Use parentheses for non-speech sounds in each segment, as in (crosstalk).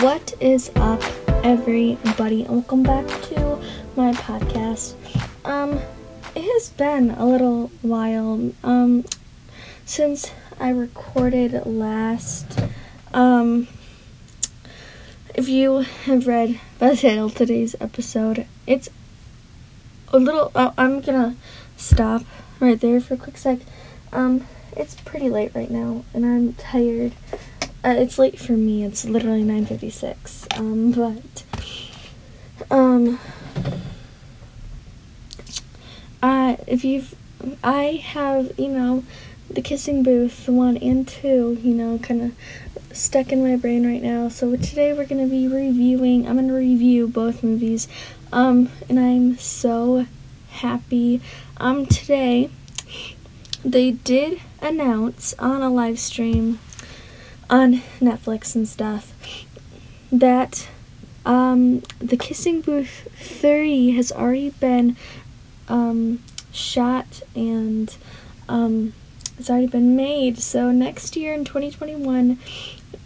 What is up, everybody? Welcome back to my podcast. Um, it has been a little while um since I recorded last. Um, if you have read (laughs) the title today's episode, it's a little. Oh, I'm gonna stop right there for a quick sec. Um, it's pretty late right now, and I'm tired. Uh, it's late for me. It's literally 9:56. Um, but um, uh, if you've, I have, you know, the Kissing Booth one and two, you know, kind of stuck in my brain right now. So today we're gonna be reviewing. I'm gonna review both movies. Um, and I'm so happy. Um, today they did announce on a live stream on Netflix and stuff that um, the Kissing Booth 30 has already been um, shot and um, it's already been made. So next year in 2021,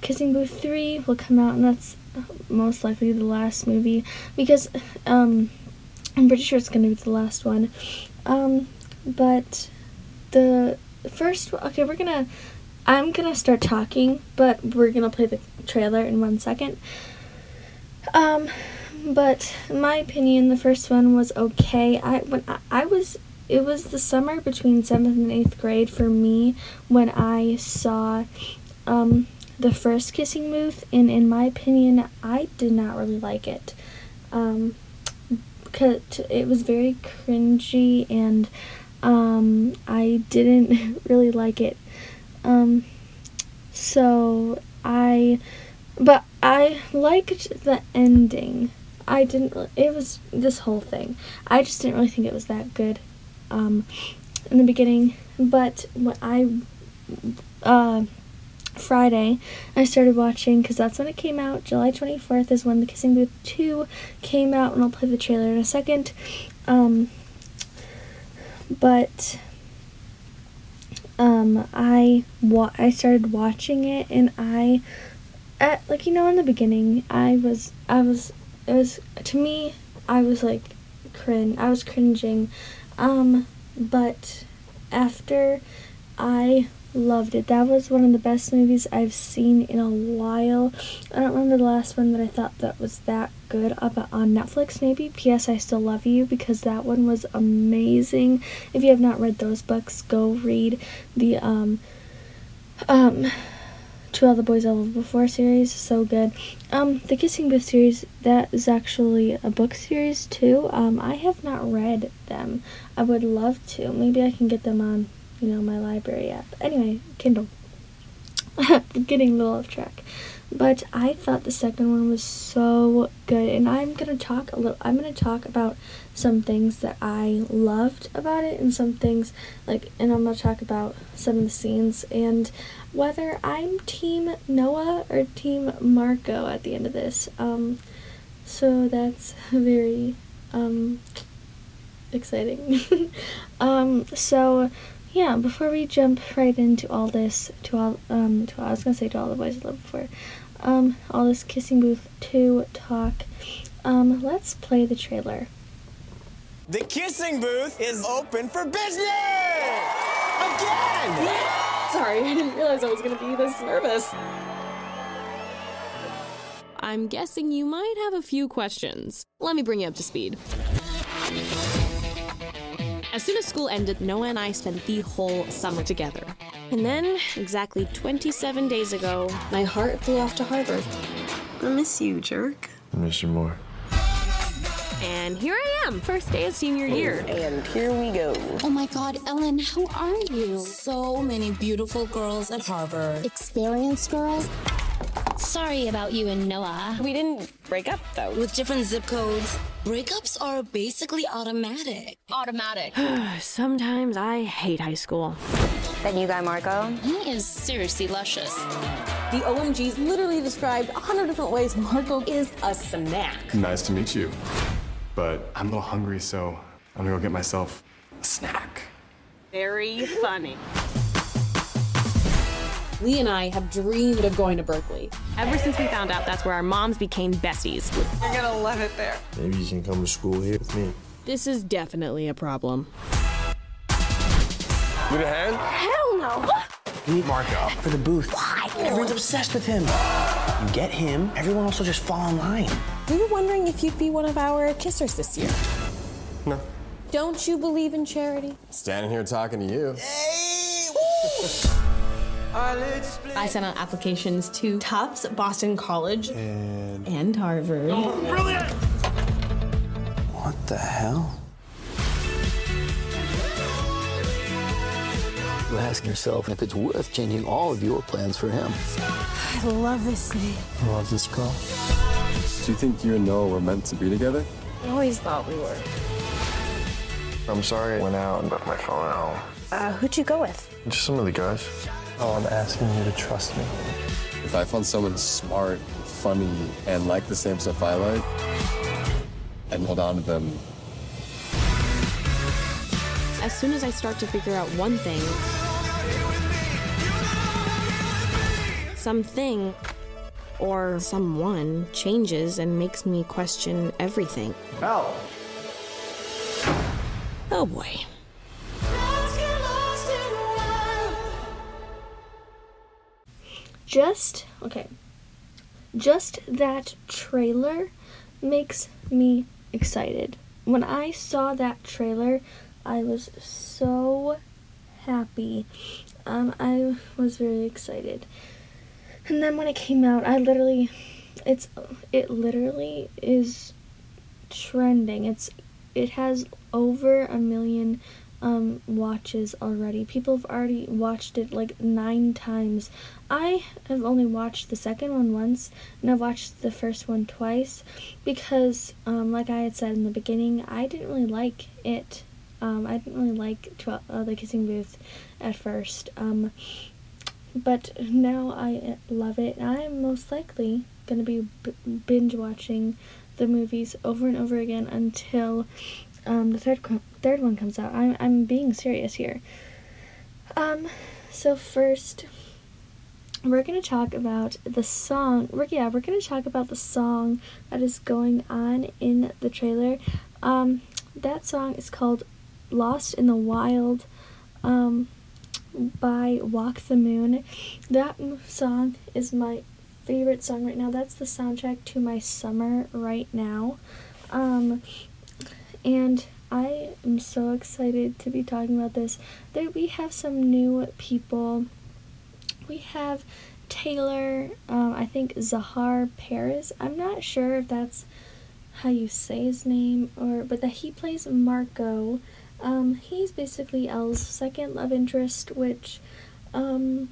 Kissing Booth 3 will come out, and that's most likely the last movie because um, I'm pretty sure it's going to be the last one. Um, but the first, okay, we're gonna I'm gonna start talking, but we're gonna play the trailer in one second. Um, but my opinion, the first one was okay. I when I, I was it was the summer between seventh and eighth grade for me when I saw um the first kissing booth, and in my opinion, I did not really like it. Um, because it was very cringy and um, I didn't (laughs) really like it. Um, so I, but I liked the ending. I didn't. It was this whole thing. I just didn't really think it was that good, um, in the beginning. But when I, uh, Friday, I started watching because that's when it came out. July 24th is when The Kissing Booth 2 came out, and I'll play the trailer in a second. Um, but um, I wa- I started watching it, and I, at like you know in the beginning, I was I was it was to me I was like cringe I was cringing, um, but after I loved it. That was one of the best movies I've seen in a while. I don't remember the last one that I thought that was that good about on Netflix maybe. P.S. I Still Love You because that one was amazing. If you have not read those books, go read the um um To All the Boys I Loved Before series. So good. Um the Kissing Booth series that is actually a book series too. Um I have not read them. I would love to. Maybe I can get them on you know, my library app. Anyway, Kindle. (laughs) getting a little off track. But I thought the second one was so good, and I'm gonna talk a little. I'm gonna talk about some things that I loved about it, and some things like, and I'm gonna talk about some of the scenes and whether I'm Team Noah or Team Marco at the end of this. Um, so that's (laughs) very um exciting. (laughs) um, so yeah, before we jump right into all this, to all, um, to all, I was gonna say to all the boys I loved before, um, all this Kissing Booth 2 talk, um, let's play the trailer. The Kissing Booth is open for business! Again! Sorry, I didn't realize I was gonna be this nervous. I'm guessing you might have a few questions. Let me bring you up to speed. As soon as school ended, Noah and I spent the whole summer together. And then, exactly 27 days ago, my heart flew off to Harvard. I miss you, jerk. I miss you more. And here I am, first day of senior year. And here we go. Oh my god, Ellen, how are you? So many beautiful girls at Harvard. Experienced girls? Sorry about you and Noah. We didn't break up, though. With different zip codes, breakups are basically automatic. Automatic. (sighs) Sometimes I hate high school. That new guy, Marco? He is seriously luscious. The OMGs literally described a hundred different ways Marco is a snack. Nice to meet you. But I'm a little hungry, so I'm gonna go get myself a snack. Very funny. Lee and I have dreamed of going to Berkeley. Ever since we found out that's where our moms became besties. You're gonna love it there. Maybe you can come to school here with me. This is definitely a problem. Need a hand? Hell no. Meet Marco for the booth. Why? Everyone's obsessed with him. You get him, everyone else will just fall in line. We were wondering if you'd be one of our kissers this year. No. Don't you believe in charity? Standing here talking to you. (laughs) I sent out applications to Tufts, Boston College, And and Harvard. What the hell? You ask yourself if it's worth changing all of your plans for him. I love this city. I love this girl. Do you think you and Noah were meant to be together? I always thought we were. I'm sorry I went out and left my phone at home. Uh, who'd you go with? Just some of the guys. Oh, I'm asking you to trust me. If I found someone smart, funny, and like the same stuff I like, I'd hold on to them. As soon as I start to figure out one thing, something or someone changes and makes me question everything. Al! Oh boy. Just okay. Just that trailer makes me excited. When I saw that trailer, I was so happy. Um, I was very excited. And then when it came out, I literally it's it literally is trending. It's it has over a million um, watches already. People have already watched it like nine times. I have only watched the second one once, and I've watched the first one twice because, um, like I had said in the beginning, I didn't really like it. Um, I didn't really like tw- uh, the Kissing Booth at first. Um, but now I love it. I'm most likely gonna be b- binge watching the movies over and over again until um, the third co- third one comes out. I'm I'm being serious here. Um, so first, we're gonna talk about the song. We're yeah, we're gonna talk about the song that is going on in the trailer. Um, that song is called "Lost in the Wild." Um, by Walk the Moon. That song is my favorite song right now. That's the soundtrack to my summer right now. Um, and I am so excited to be talking about this. There we have some new people. We have Taylor, um, I think Zahar Perez. I'm not sure if that's how you say his name or but that he plays Marco. Um, he's basically Elle's second love interest, which um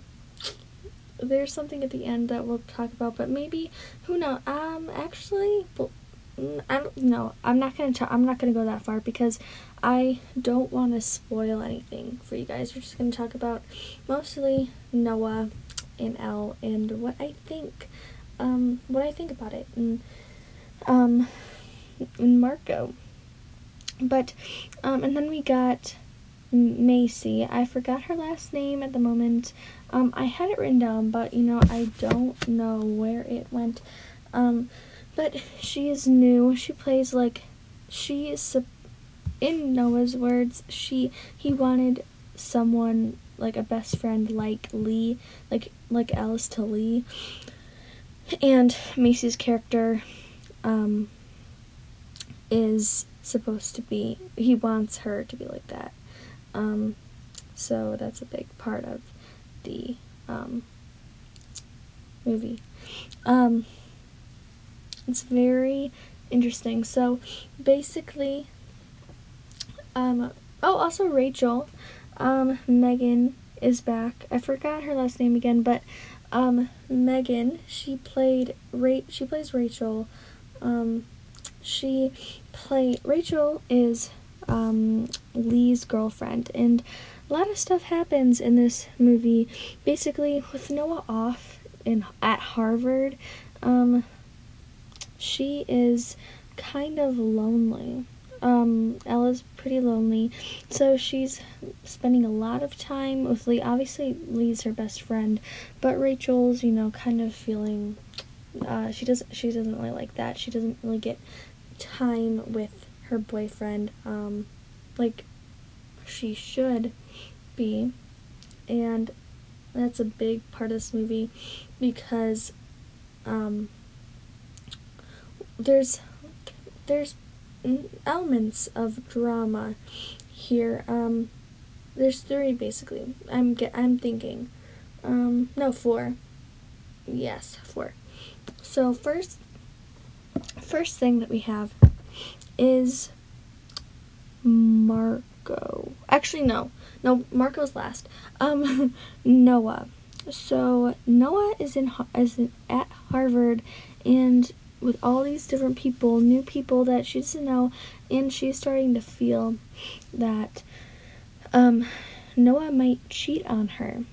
there's something at the end that we'll talk about, but maybe who knows? Um, actually, well, I don't know. I'm not gonna. I'm not gonna go that far because I don't want to spoil anything for you guys. We're just gonna talk about mostly Noah and Elle and what I think, um, what I think about it, and um, and Marco. But, um, and then we got Maisie. I forgot her last name at the moment. Um, I had it written down, but you know, I don't know where it went. Um, but she is new. She plays like she is in Noah's words. She he wanted someone like a best friend like Lee, like like Alice to Lee. And Maisie's character um, is supposed to be he wants her to be like that. Um, so that's a big part of the um, movie. Um, it's very interesting. So basically, um, oh, also Rachel, um, Meganne is back. I forgot her last name again, but um, Meganne, she played Ra- she plays Rachel. Um, she play Rachel is um, Lee's girlfriend, and a lot of stuff happens in this movie. Basically, with Noah off in at Harvard, um, she is kind of lonely. um, Ella's pretty lonely, so she's spending a lot of time with Lee. Obviously, Lee's her best friend, but Rachel's, you know, kind of feeling uh, she doesn't she doesn't really like that. She doesn't really get time with her boyfriend, um, like she should be, and that's a big part of this movie because um, there's there's elements of drama here. Um, there's three basically. I'm get I'm thinking. Um, no, four. Yes, four. So first, first thing that we have is Marco. Actually, no, no, Marco's last. Um, (laughs) Noah. So Noah is in is in, at Harvard, and with all these different people, new people that she doesn't know, and she's starting to feel that um, Noah might cheat on her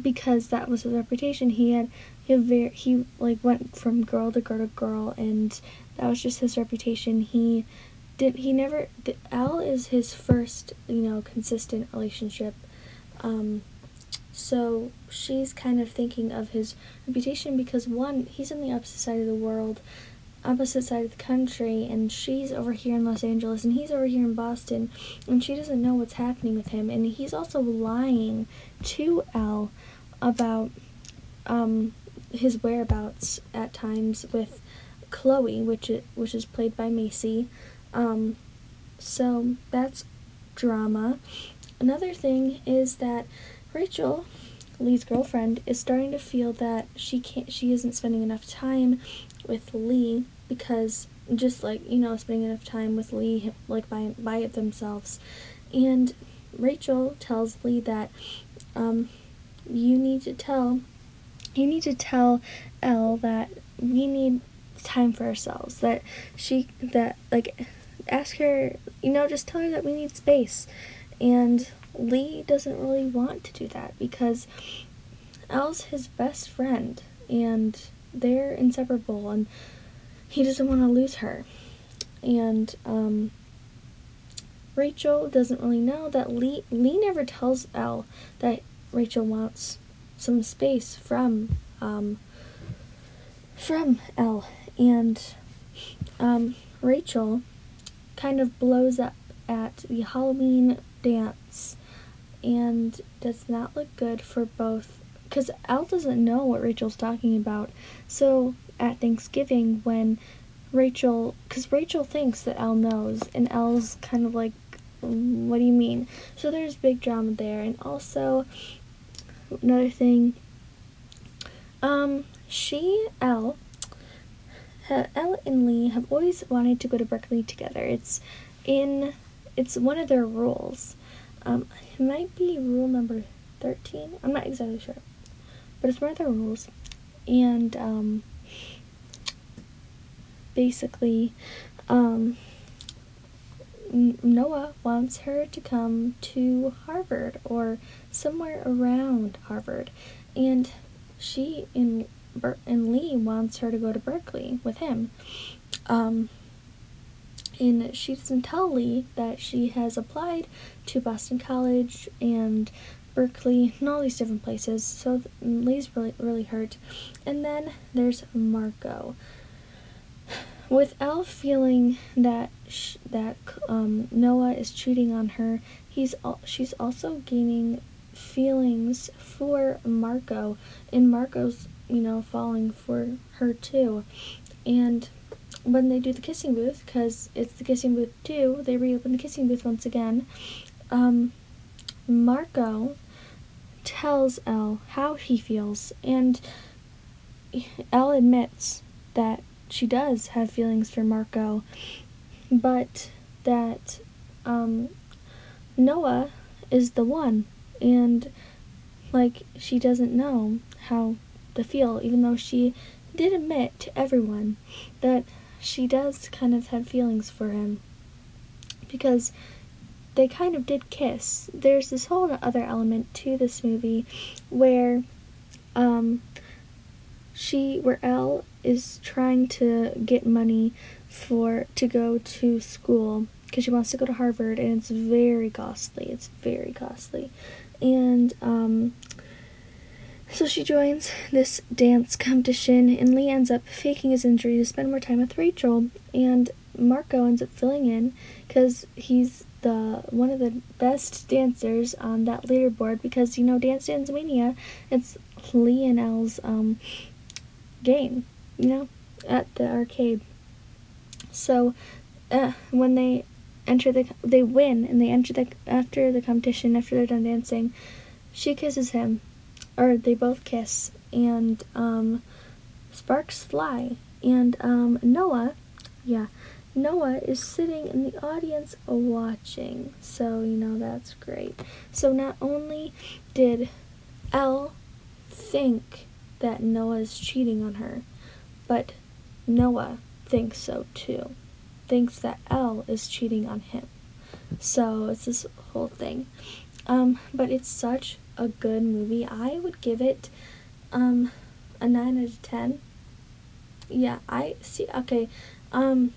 because that was his reputation. He had he had very he like went from girl to girl to girl, and that was just his reputation. He did he never Al is his first you know consistent relationship. Um, so she's kind of thinking of his reputation because one, he's on the opposite side of the world, opposite side of the country, and she's over here in Los Angeles and he's over here in Boston, and she doesn't know what's happening with him. And he's also lying to Al about um, his whereabouts at times with Chloe, which is, which is played by Maisie. Um, so that's drama. Another thing is that Rachel, Lee's girlfriend, is starting to feel that she can't she isn't spending enough time with Lee because just like, you know, spending enough time with Lee like by by themselves. And Rachel tells Lee that um, you need to tell you need to tell Elle that we need time for ourselves. That she that like ask her, you know, just tell her that we need space. And Lee doesn't really want to do that because Al's his best friend and they're inseparable and he doesn't want to lose her. And um, Rachel doesn't really know that Lee Lee never tells Al that Rachel wants some space from um, from Al and um, Rachel kind of blows up at the Halloween dance and does not look good for both because Al doesn't know what Rachel's talking about. So at Thanksgiving, when Rachel, because Rachel thinks that Al knows, and Al's kind of like, what do you mean? So there's big drama there, and also another thing, um, she, Al, Elle and Lee have always wanted to go to Berkeley together. It's in, it's one of their rules. Um, it might be rule number 13. I'm not exactly sure. But it's one of the rules. And um, basically, um, Noah wants her to come to Harvard or somewhere around Harvard. And she and, Ber- and Lee wants her to go to Berkeley with him. Um, and she doesn't tell Lee that she has applied to Boston College and Berkeley and all these different places. So Lee's really really hurt. And then there's Marco. With Elle feeling that sh- that um, Noah is cheating on her, he's al- she's also gaining feelings for Marco, and Marco's you know falling for her too. And when they do the kissing booth, because it's the kissing booth too, they reopen the kissing booth once again. Um, Marco tells Elle how he feels, and Elle admits that she does have feelings for Marco, but that um, Noah is the one, and like she doesn't know how to feel, even though she did admit to everyone that she does kind of have feelings for him because they kind of did kiss. There's this whole other element to this movie where um she where Elle is trying to get money for to go to school because she wants to go to Harvard and it's very costly. It's very costly. And um so she joins this dance competition and Lee ends up faking his injury to spend more time with Rachel and Marco ends up filling in cuz he's the one of the best dancers on that leaderboard because you know Dance Dance Mania it's Lee and Elle's um game, you know, at the arcade. So uh, when they enter the they win and they enter the after the competition after they're done dancing, she kisses him, or they both kiss, and um, sparks fly, and um, Noah, yeah, Noah is sitting in the audience watching. So you know that's great. So not only did Elle think that Noah is cheating on her, but Noah thinks so too. Thinks that Elle is cheating on him. So it's this whole thing. Um, but it's such a good movie. I would give it um a nine out of ten. Yeah, I see okay. Um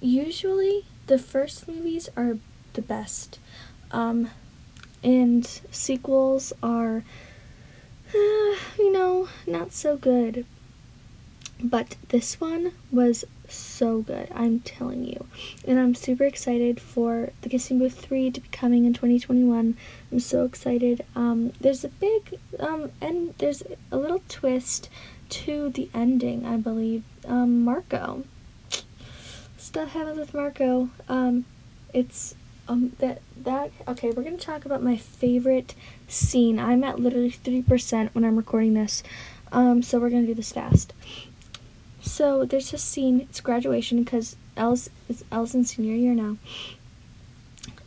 usually the first movies are the best. Um and sequels are uh, (sighs) you know, not so good. But this one was so good, I'm telling you. And I'm super excited for The Kissing Booth 3 to be coming in 2021. I'm so excited. Um, there's a big, um, and there's a little twist to the ending, I believe. Um, Marco. Stuff happens with Marco. Um, it's um that that okay we're gonna talk about my favorite scene i'm at literally 3% when i'm recording this um so we're gonna do this fast so there's this scene it's graduation because elle's it's elle's in senior year now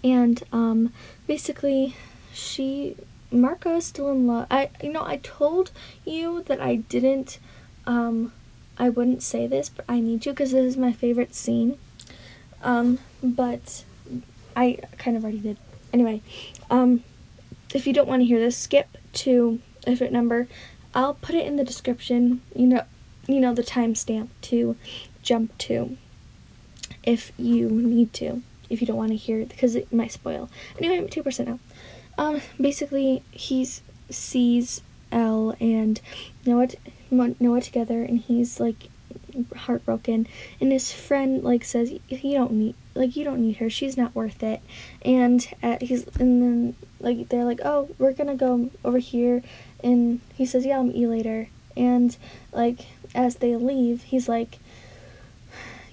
and um basically she marco is still in love i you know i told you that i didn't um i wouldn't say this but i need to because this is my favorite scene um but I kind of already did. Anyway, um, if you don't want to hear this, skip to a different number. I'll put it in the description. You know, you know the timestamp to jump to if you need to. If you don't want to hear it because it might spoil. Anyway, I'm two percent now. Um, basically, he sees Elle and Noah Noah together, and he's like heartbroken and his friend like says you don't need like you don't need her she's not worth it and uh, he's and then like they're like oh we're gonna go over here and he says yeah i'll meet you later and like as they leave he's like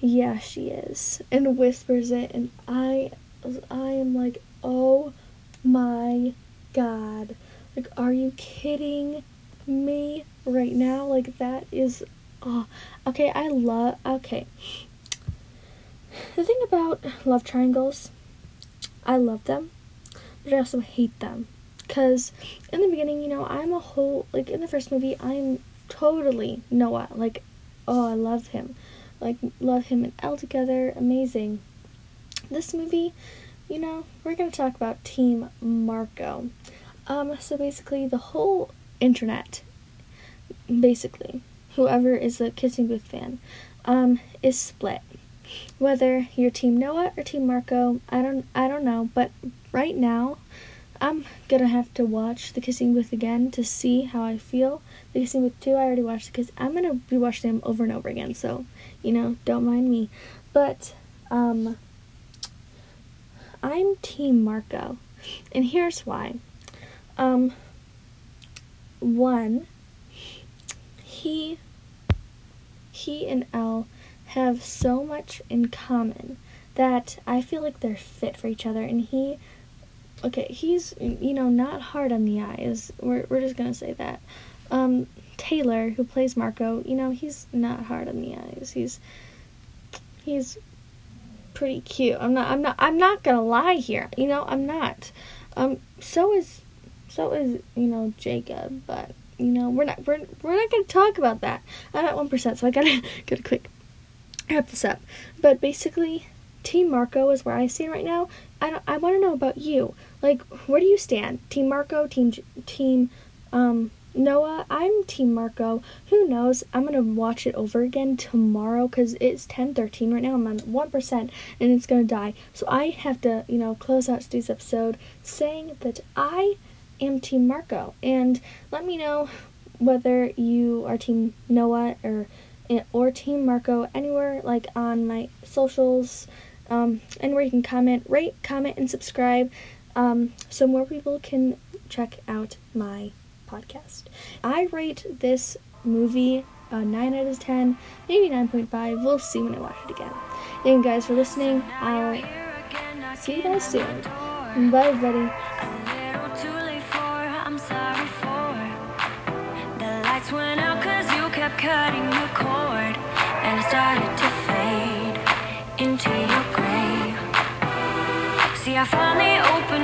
yeah she is and whispers it and i i am like oh my god like are you kidding me right now like that is Oh, okay, I love. Okay. The thing about love triangles, I love them, but I also hate them. Because in the beginning, you know, I'm a whole. Like, in the first movie, I'm totally Noah. Like, oh, I love him. Like, love him and Elle together. Amazing. This movie, you know, we're going to talk about Team Marco. Um, so basically, the whole internet, basically, whoever is a Kissing Booth fan, um, is split. Whether you're Team Noah or Team Marco, I don't I don't know, but right now I'm gonna have to watch The Kissing Booth again to see how I feel. The Kissing Booth 2 I already watched because I'm gonna rewatch them over and over again, so you know, don't mind me. But um I'm Team Marco. And here's why. Um one he he and Elle have so much in common that I feel like they're fit for each other and he okay, he's you know not hard on the eyes. We're we're just to say that. Um Taylor who plays Marco, you know, he's not hard on the eyes. He's he's pretty cute. I'm not I'm not I'm not to lie here. You know, I'm not. Um so is so is, you know, Jacob, but you know, we're not we're, we're not gonna talk about that. I'm at one percent, so I gotta (laughs) gotta quick wrap this up. But basically, Team Marco is where I stand right now. I don't, I want to know about you. Like, where do you stand? Team Marco, Team Team um Noah, I'm Team Marco. Who knows? I'm gonna watch it over again tomorrow because it's 10:13 right now. I'm on one percent and it's gonna die. So I have to, you know, close out today's episode saying that I am Team Marco. And let me know whether you are Team Noah or or Team Marco anywhere like on my socials, um, anywhere you can comment, rate, comment, and subscribe, um, so more people can check out my podcast. I rate this movie a 9 out of 10, maybe 9.5. We'll see when I watch it again. Thank you guys for listening. I'll see you guys soon. Bye, everybody. Finally opened